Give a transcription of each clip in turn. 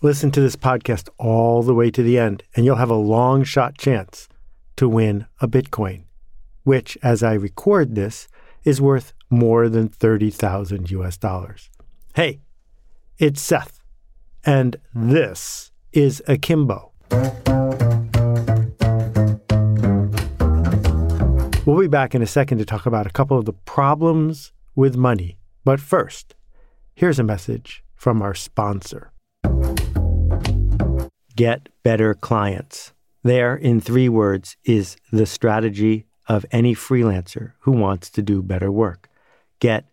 Listen to this podcast all the way to the end, and you'll have a long shot chance to win a Bitcoin, which, as I record this, is worth more than 30,000 US dollars. Hey, it's Seth, and this is Akimbo. We'll be back in a second to talk about a couple of the problems with money. But first, here's a message from our sponsor Get better clients. There, in three words, is the strategy of any freelancer who wants to do better work. Get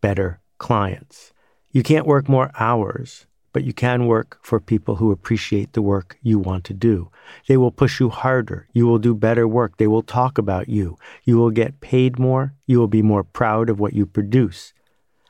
better clients. You can't work more hours, but you can work for people who appreciate the work you want to do. They will push you harder. You will do better work. They will talk about you. You will get paid more. You will be more proud of what you produce.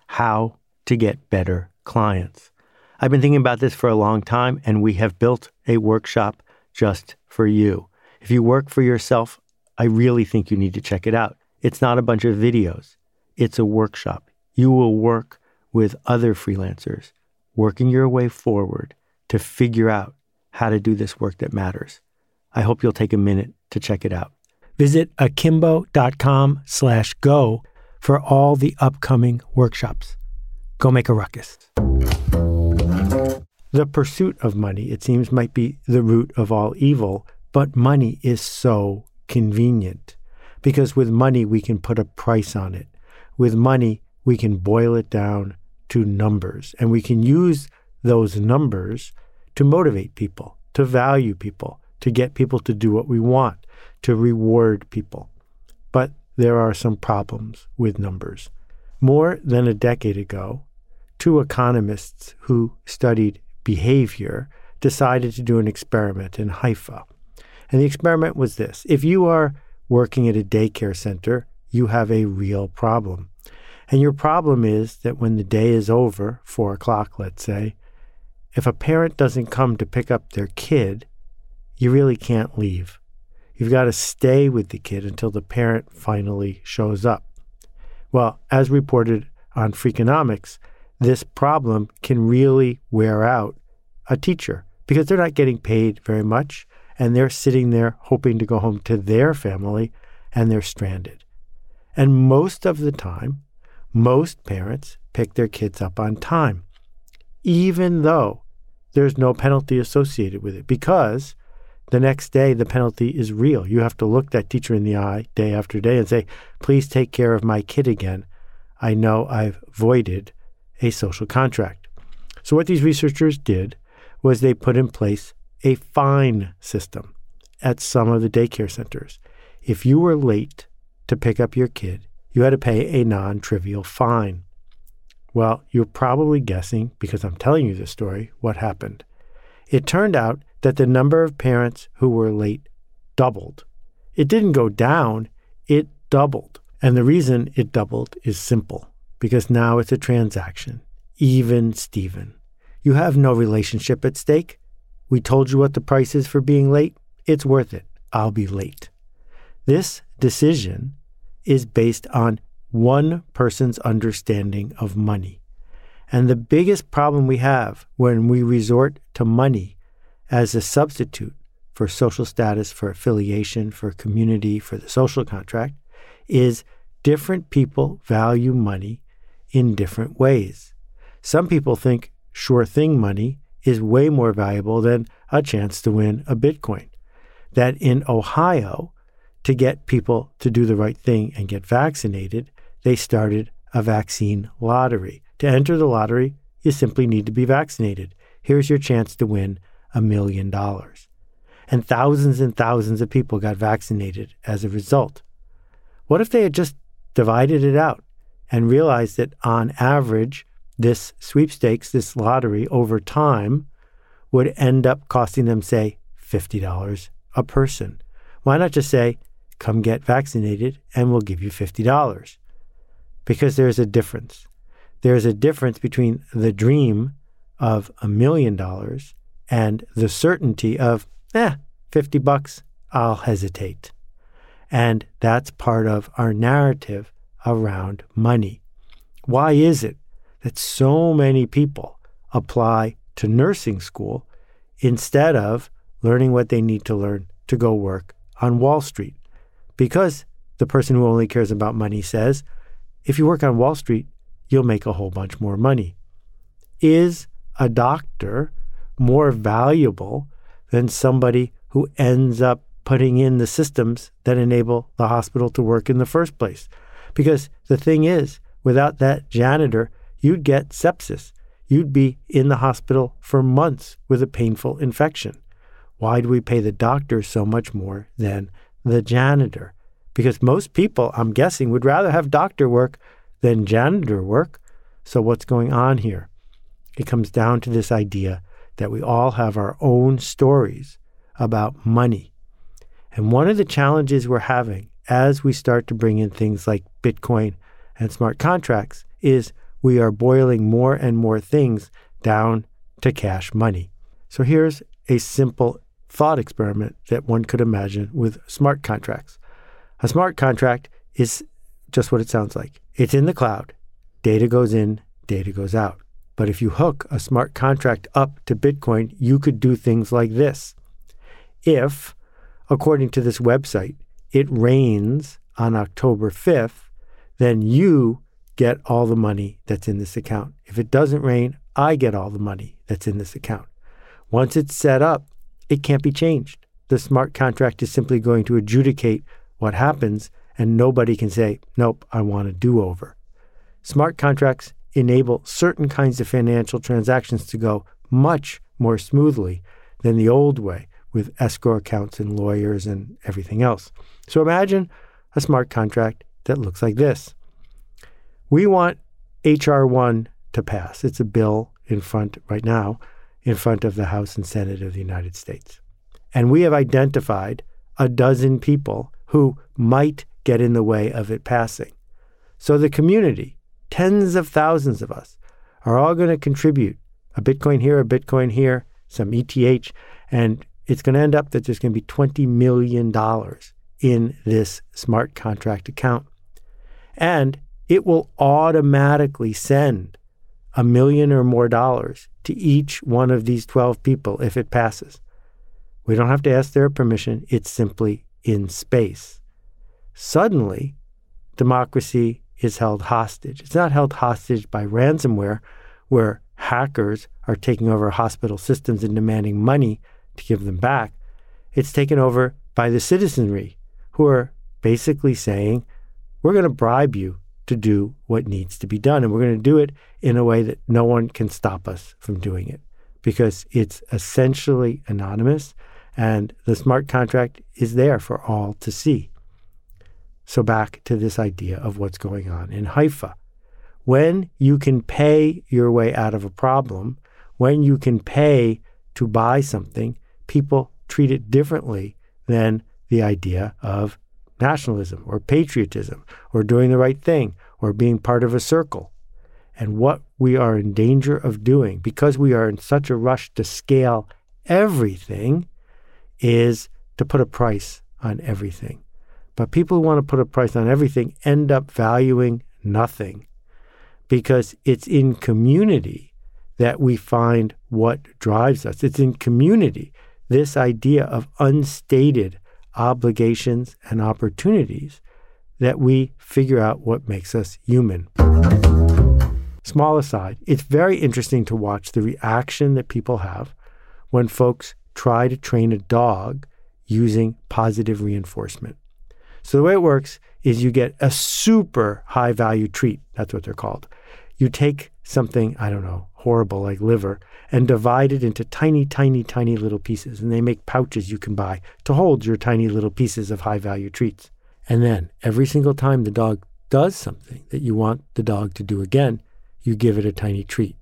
How to get better clients. I've been thinking about this for a long time, and we have built a workshop just for you. If you work for yourself, I really think you need to check it out. It's not a bunch of videos, it's a workshop. You will work with other freelancers, working your way forward to figure out how to do this work that matters. I hope you'll take a minute to check it out. Visit akimbo.com slash go for all the upcoming workshops. Go make a ruckus. The pursuit of money, it seems, might be the root of all evil, but money is so convenient because with money we can put a price on it. With money, we can boil it down to numbers, and we can use those numbers to motivate people, to value people, to get people to do what we want, to reward people. But there are some problems with numbers. More than a decade ago, two economists who studied behavior decided to do an experiment in Haifa. And the experiment was this if you are working at a daycare center, you have a real problem. And your problem is that when the day is over, four o'clock, let's say, if a parent doesn't come to pick up their kid, you really can't leave. You've got to stay with the kid until the parent finally shows up. Well, as reported on Freakonomics, this problem can really wear out a teacher because they're not getting paid very much and they're sitting there hoping to go home to their family and they're stranded. And most of the time, most parents pick their kids up on time, even though there's no penalty associated with it, because the next day the penalty is real. You have to look that teacher in the eye day after day and say, please take care of my kid again. I know I've voided a social contract. So, what these researchers did was they put in place a fine system at some of the daycare centers. If you were late to pick up your kid, you had to pay a non trivial fine. Well, you're probably guessing, because I'm telling you this story, what happened. It turned out that the number of parents who were late doubled. It didn't go down, it doubled. And the reason it doubled is simple because now it's a transaction, even Steven. You have no relationship at stake. We told you what the price is for being late. It's worth it. I'll be late. This decision is based on one person's understanding of money. And the biggest problem we have when we resort to money as a substitute for social status, for affiliation, for community, for the social contract is different people value money in different ways. Some people think sure thing money is way more valuable than a chance to win a Bitcoin. That in Ohio, to get people to do the right thing and get vaccinated, they started a vaccine lottery. To enter the lottery, you simply need to be vaccinated. Here's your chance to win a million dollars. And thousands and thousands of people got vaccinated as a result. What if they had just divided it out and realized that on average, this sweepstakes, this lottery over time would end up costing them, say, $50 a person. Why not just say, come get vaccinated and we'll give you $50? Because there's a difference. There's a difference between the dream of a million dollars and the certainty of, eh, 50 bucks, I'll hesitate. And that's part of our narrative around money. Why is it that so many people apply to nursing school instead of learning what they need to learn to go work on Wall Street. Because the person who only cares about money says, if you work on Wall Street, you'll make a whole bunch more money. Is a doctor more valuable than somebody who ends up putting in the systems that enable the hospital to work in the first place? Because the thing is, without that janitor, you'd get sepsis. You'd be in the hospital for months with a painful infection. Why do we pay the doctor so much more than the janitor? Because most people, I'm guessing, would rather have doctor work than janitor work. So, what's going on here? It comes down to this idea that we all have our own stories about money. And one of the challenges we're having as we start to bring in things like Bitcoin and smart contracts is we are boiling more and more things down to cash money. So here's a simple thought experiment that one could imagine with smart contracts. A smart contract is just what it sounds like it's in the cloud, data goes in, data goes out. But if you hook a smart contract up to Bitcoin, you could do things like this. If, according to this website, it rains on October 5th, then you get all the money that's in this account. If it doesn't rain, I get all the money that's in this account. Once it's set up, it can't be changed. The smart contract is simply going to adjudicate what happens, and nobody can say, Nope, I want a do over. Smart contracts enable certain kinds of financial transactions to go much more smoothly than the old way with escrow accounts and lawyers and everything else. So imagine a smart contract that looks like this. We want H.R. 1 to pass. It's a bill in front right now in front of the House and Senate of the United States. And we have identified a dozen people who might get in the way of it passing. So the community, tens of thousands of us, are all going to contribute a Bitcoin here, a Bitcoin here, some ETH, and it's going to end up that there's going to be $20 million in this smart contract account. And it will automatically send a million or more dollars to each one of these 12 people if it passes. We don't have to ask their permission, it's simply in space. Suddenly, democracy is held hostage. It's not held hostage by ransomware, where hackers are taking over hospital systems and demanding money to give them back. It's taken over by the citizenry, who are basically saying, We're going to bribe you to do what needs to be done. And we're going to do it in a way that no one can stop us from doing it because it's essentially anonymous and the smart contract is there for all to see. So, back to this idea of what's going on in Haifa. When you can pay your way out of a problem, when you can pay to buy something, people treat it differently than the idea of nationalism or patriotism or doing the right thing or being part of a circle. And what we are in danger of doing, because we are in such a rush to scale everything, is to put a price on everything. But people who want to put a price on everything end up valuing nothing because it's in community that we find what drives us. It's in community, this idea of unstated obligations, and opportunities that we figure out what makes us human. Small aside, it's very interesting to watch the reaction that people have when folks try to train a dog using positive reinforcement. So, the way it works is you get a super high value treat. That's what they're called. You take something, I don't know, horrible like liver, and divide it into tiny, tiny, tiny little pieces. And they make pouches you can buy to hold your tiny little pieces of high value treats. And then every single time the dog does something that you want the dog to do again, you give it a tiny treat.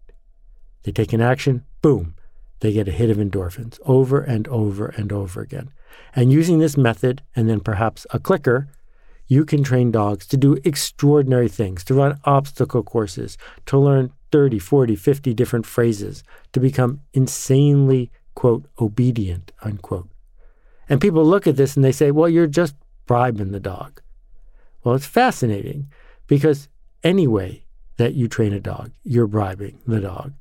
They take an action, boom, they get a hit of endorphins over and over and over again. And using this method and then perhaps a clicker, you can train dogs to do extraordinary things, to run obstacle courses, to learn 30, 40, 50 different phrases, to become insanely, quote, obedient, unquote. And people look at this and they say, well, you're just bribing the dog. Well, it's fascinating because any way that you train a dog, you're bribing the dog.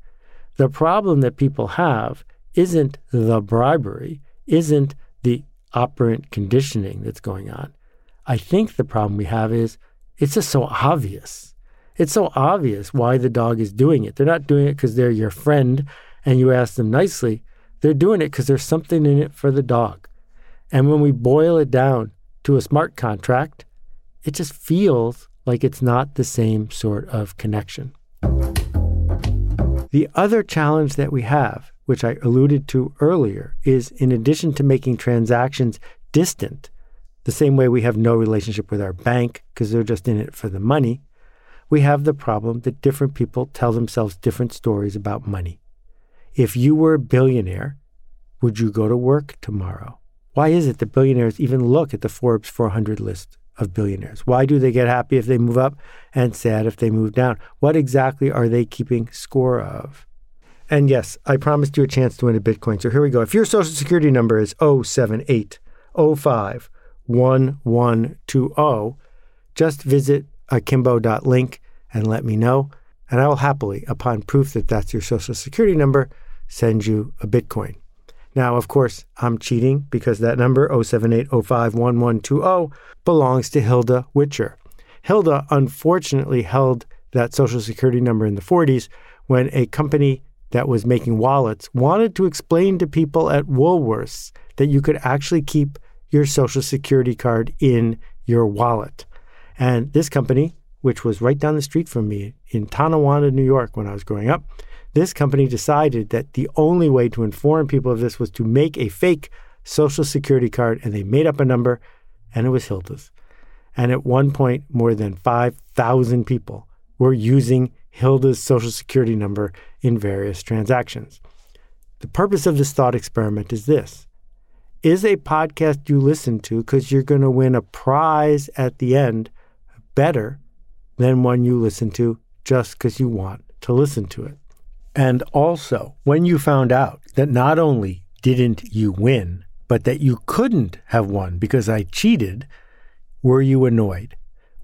the problem that people have isn't the bribery, isn't the operant conditioning that's going on. I think the problem we have is it's just so obvious. It's so obvious why the dog is doing it. They're not doing it because they're your friend and you ask them nicely. They're doing it because there's something in it for the dog. And when we boil it down to a smart contract, it just feels like it's not the same sort of connection. The other challenge that we have, which I alluded to earlier, is in addition to making transactions distant, the same way we have no relationship with our bank because they're just in it for the money, we have the problem that different people tell themselves different stories about money. If you were a billionaire, would you go to work tomorrow? Why is it that billionaires even look at the Forbes 400 list of billionaires? Why do they get happy if they move up and sad if they move down? What exactly are they keeping score of? And yes, I promised you a chance to win a Bitcoin. So here we go. If your social security number is 07805 1120, just visit akimbo.link and let me know. And I will happily, upon proof that that's your social security number, send you a Bitcoin. Now, of course, I'm cheating because that number, 078051120, belongs to Hilda Whitcher. Hilda unfortunately held that social security number in the 40s when a company that was making wallets wanted to explain to people at Woolworths that you could actually keep your social security card in your wallet. And this company, which was right down the street from me in Tonawanda, New York, when I was growing up, this company decided that the only way to inform people of this was to make a fake social security card, and they made up a number, and it was Hilda's. And at one point, more than 5,000 people were using Hilda's social security number in various transactions. The purpose of this thought experiment is this Is a podcast you listen to because you're going to win a prize at the end better than one you listen to just because you want to listen to it? And also, when you found out that not only didn't you win, but that you couldn't have won because I cheated, were you annoyed?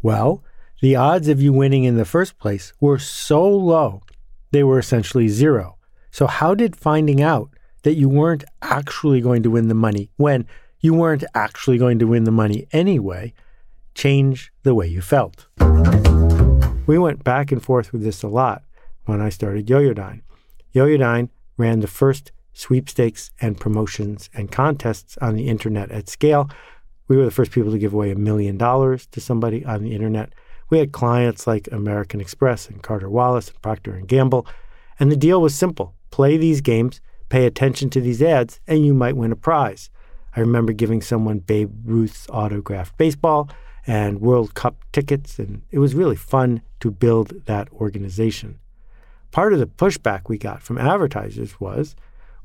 Well, the odds of you winning in the first place were so low, they were essentially zero. So, how did finding out that you weren't actually going to win the money when you weren't actually going to win the money anyway change the way you felt? We went back and forth with this a lot when I started Yoyodyne. Yoyodyne ran the first sweepstakes and promotions and contests on the internet at scale. We were the first people to give away a million dollars to somebody on the internet. We had clients like American Express and Carter Wallace and Procter and Gamble, and the deal was simple: play these games, pay attention to these ads, and you might win a prize. I remember giving someone Babe Ruth's autographed baseball and World Cup tickets, and it was really fun to build that organization part of the pushback we got from advertisers was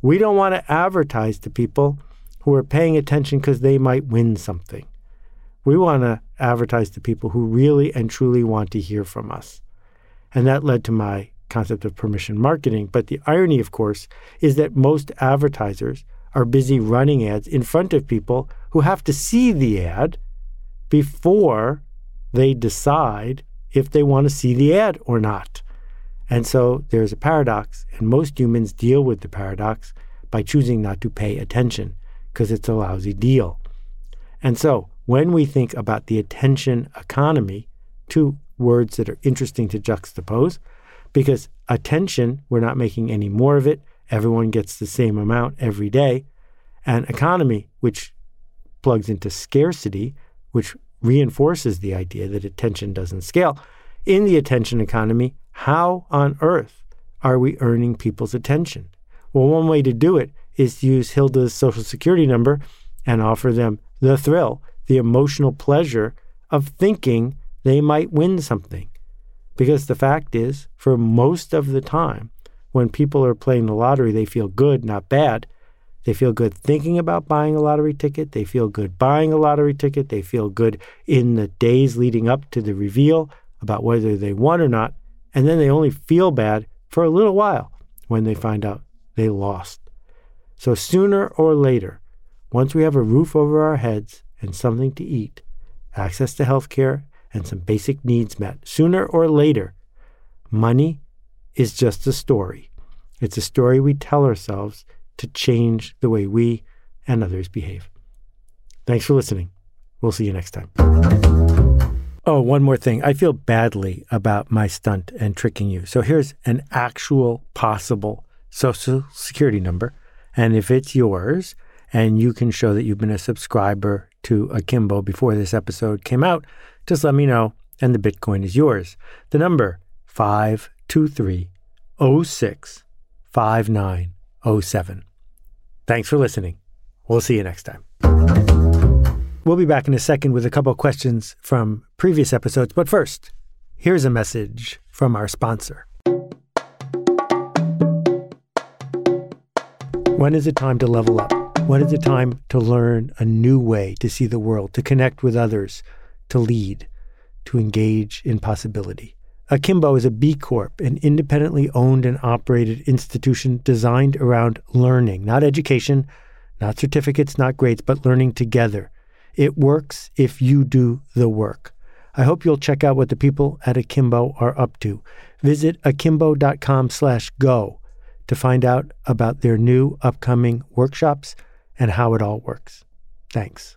we don't want to advertise to people who are paying attention because they might win something. We want to advertise to people who really and truly want to hear from us. And that led to my concept of permission marketing. But the irony, of course, is that most advertisers are busy running ads in front of people who have to see the ad before they decide if they want to see the ad or not. And so there's a paradox, and most humans deal with the paradox by choosing not to pay attention because it's a lousy deal. And so when we think about the attention economy, two words that are interesting to juxtapose, because attention, we're not making any more of it, everyone gets the same amount every day, and economy, which plugs into scarcity, which reinforces the idea that attention doesn't scale. In the attention economy, how on earth are we earning people's attention? Well, one way to do it is to use Hilda's social security number and offer them the thrill, the emotional pleasure of thinking they might win something. Because the fact is, for most of the time, when people are playing the lottery, they feel good, not bad. They feel good thinking about buying a lottery ticket. They feel good buying a lottery ticket. They feel good in the days leading up to the reveal about whether they won or not and then they only feel bad for a little while when they find out they lost. So sooner or later, once we have a roof over our heads and something to eat, access to health care, and some basic needs met, sooner or later, money is just a story. It's a story we tell ourselves to change the way we and others behave. Thanks for listening. We'll see you next time. Oh, one more thing. I feel badly about my stunt and tricking you. So here's an actual possible social security number. And if it's yours and you can show that you've been a subscriber to Akimbo before this episode came out, just let me know and the Bitcoin is yours. The number 523 06 5907. Thanks for listening. We'll see you next time. We'll be back in a second with a couple questions from previous episodes, but first, here's a message from our sponsor. When is it time to level up? When is it time to learn a new way to see the world, to connect with others, to lead, to engage in possibility? Akimbo is a B Corp, an independently owned and operated institution designed around learning, not education, not certificates, not grades, but learning together. It works if you do the work. I hope you'll check out what the people at Akimbo are up to. Visit akimbo.com slash go to find out about their new upcoming workshops and how it all works. Thanks.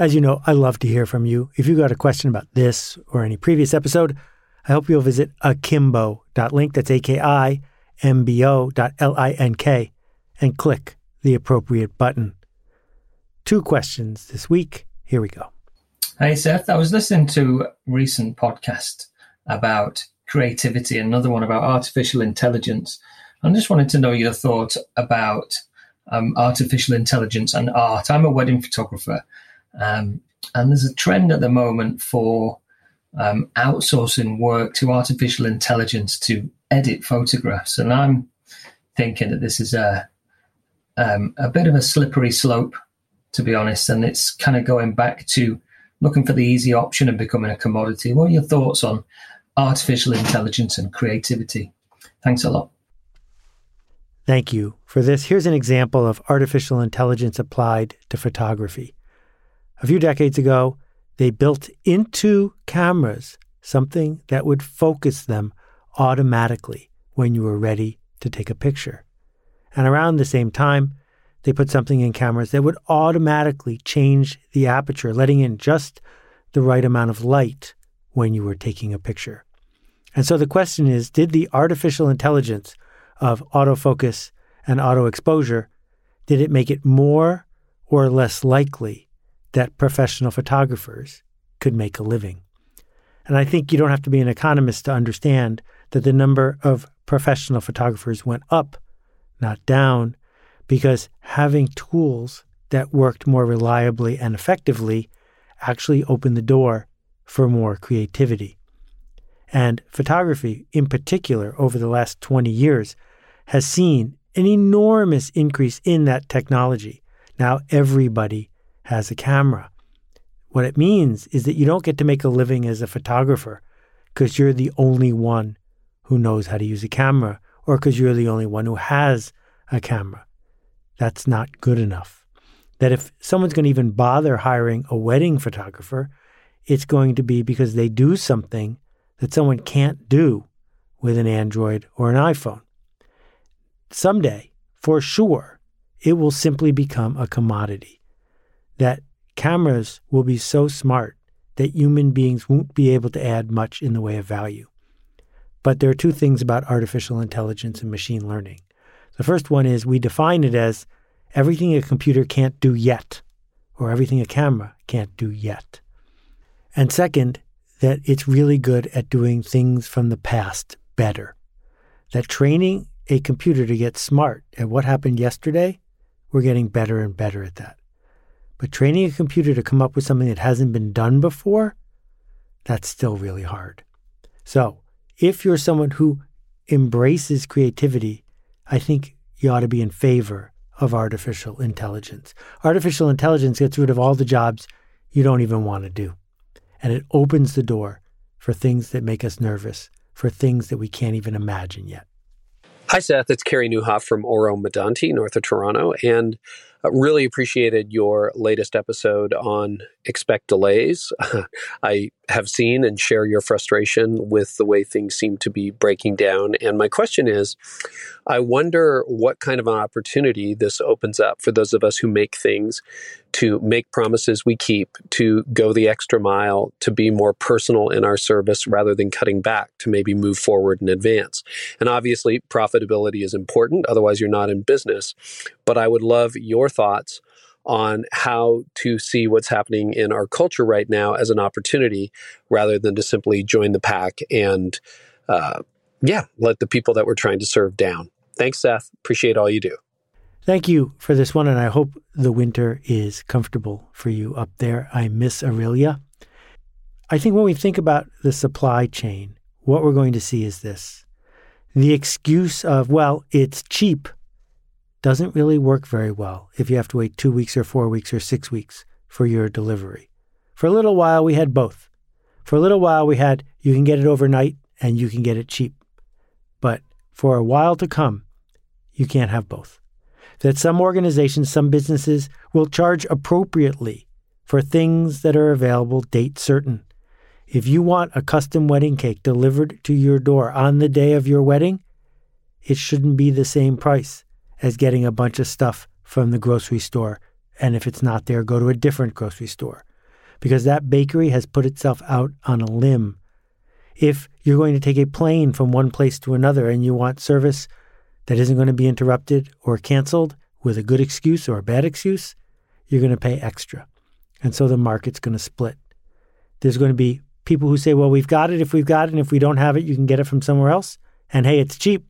As you know, I love to hear from you. If you've got a question about this or any previous episode, I hope you'll visit akimbo.link, that's A-K-I-M-B-O dot L-I-N-K, and click the appropriate button. Two questions this week. Here we go. Hey, Seth. I was listening to a recent podcast about creativity, another one about artificial intelligence. I just wanted to know your thoughts about um, artificial intelligence and art. I'm a wedding photographer, um, and there's a trend at the moment for um, outsourcing work to artificial intelligence to edit photographs. And I'm thinking that this is a um, a bit of a slippery slope, to be honest. And it's kind of going back to looking for the easy option and becoming a commodity. What are your thoughts on artificial intelligence and creativity? Thanks a lot. Thank you for this. Here's an example of artificial intelligence applied to photography. A few decades ago, they built into cameras something that would focus them automatically when you were ready to take a picture. And around the same time, they put something in cameras that would automatically change the aperture, letting in just the right amount of light when you were taking a picture. And so the question is did the artificial intelligence of autofocus and auto exposure did it make it more or less likely that professional photographers could make a living. And I think you don't have to be an economist to understand that the number of professional photographers went up, not down, because having tools that worked more reliably and effectively actually opened the door for more creativity. And photography, in particular, over the last 20 years, has seen an enormous increase in that technology. Now everybody has a camera. What it means is that you don't get to make a living as a photographer because you're the only one who knows how to use a camera or because you're the only one who has a camera. That's not good enough. That if someone's going to even bother hiring a wedding photographer, it's going to be because they do something that someone can't do with an Android or an iPhone. Someday, for sure, it will simply become a commodity that cameras will be so smart that human beings won't be able to add much in the way of value. But there are two things about artificial intelligence and machine learning. The first one is we define it as everything a computer can't do yet, or everything a camera can't do yet. And second, that it's really good at doing things from the past better. That training a computer to get smart at what happened yesterday, we're getting better and better at that. But training a computer to come up with something that hasn't been done before, that's still really hard. So, if you're someone who embraces creativity, I think you ought to be in favor of artificial intelligence. Artificial intelligence gets rid of all the jobs you don't even want to do. And it opens the door for things that make us nervous, for things that we can't even imagine yet. Hi, Seth. It's Carey Nieuwhof from Oro Medonte, north of Toronto. And Uh, really appreciated your latest episode on expect delays. I have seen and share your frustration with the way things seem to be breaking down. And my question is I wonder what kind of an opportunity this opens up for those of us who make things to make promises we keep, to go the extra mile, to be more personal in our service rather than cutting back, to maybe move forward and advance. And obviously, profitability is important, otherwise, you're not in business. But I would love your thoughts on how to see what's happening in our culture right now as an opportunity rather than to simply join the pack and, uh, yeah, let the people that we're trying to serve down. Thanks, Seth. Appreciate all you do. Thank you for this one, and I hope the winter is comfortable for you up there. I miss Orillia. I think when we think about the supply chain, what we're going to see is this the excuse of, well, it's cheap doesn't really work very well if you have to wait two weeks or four weeks or six weeks for your delivery. For a little while, we had both. For a little while, we had you can get it overnight and you can get it cheap. But for a while to come, you can't have both. That some organizations, some businesses will charge appropriately for things that are available date certain. If you want a custom wedding cake delivered to your door on the day of your wedding, it shouldn't be the same price as getting a bunch of stuff from the grocery store. And if it's not there, go to a different grocery store because that bakery has put itself out on a limb. If you're going to take a plane from one place to another and you want service that isn't going to be interrupted or canceled with a good excuse or a bad excuse, you're going to pay extra. And so the market's going to split. There's going to be people who say, well, we've got it if we've got it, and if we don't have it, you can get it from somewhere else. And hey, it's cheap.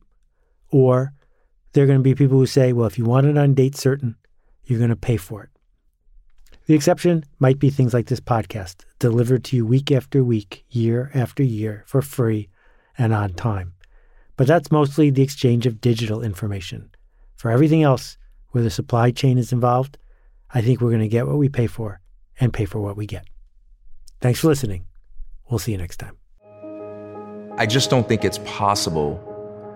Or there are going to be people who say, well, if you want it on date certain, you're going to pay for it. The exception might be things like this podcast, delivered to you week after week, year after year, for free and on time. But that's mostly the exchange of digital information. For everything else, where the supply chain is involved, I think we're going to get what we pay for and pay for what we get. Thanks for listening. We'll see you next time. I just don't think it's possible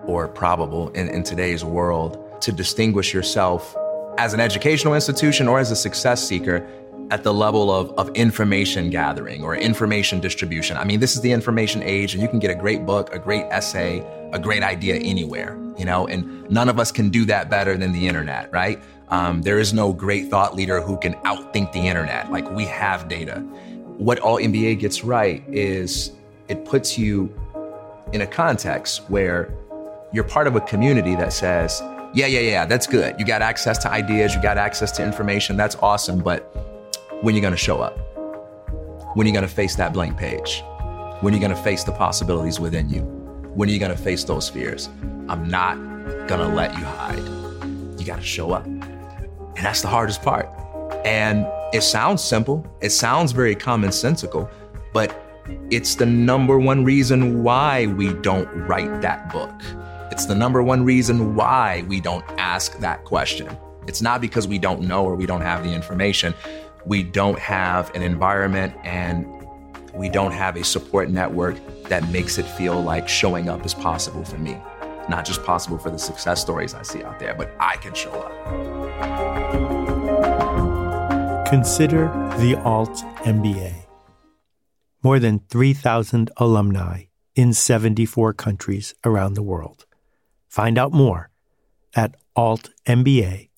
or probable in, in today's world to distinguish yourself as an educational institution or as a success seeker at the level of, of information gathering or information distribution. I mean, this is the information age, and you can get a great book, a great essay, a great idea anywhere, you know, and none of us can do that better than the internet, right? Um, there is no great thought leader who can outthink the internet. Like, we have data. What Alt MBA gets right is it puts you in a context where you're part of a community that says, yeah, yeah, yeah, that's good. You got access to ideas, you got access to information, that's awesome. But when you're gonna show up? When you're gonna face that blank page? When you're gonna face the possibilities within you? When you're gonna face those fears? I'm not gonna let you hide. You gotta show up. And that's the hardest part. And it sounds simple, it sounds very commonsensical, but it's the number one reason why we don't write that book. It's the number one reason why we don't ask that question. It's not because we don't know or we don't have the information. We don't have an environment and we don't have a support network that makes it feel like showing up is possible for me. Not just possible for the success stories I see out there, but I can show up. Consider the Alt MBA. More than 3,000 alumni in 74 countries around the world. Find out more at altmba.com.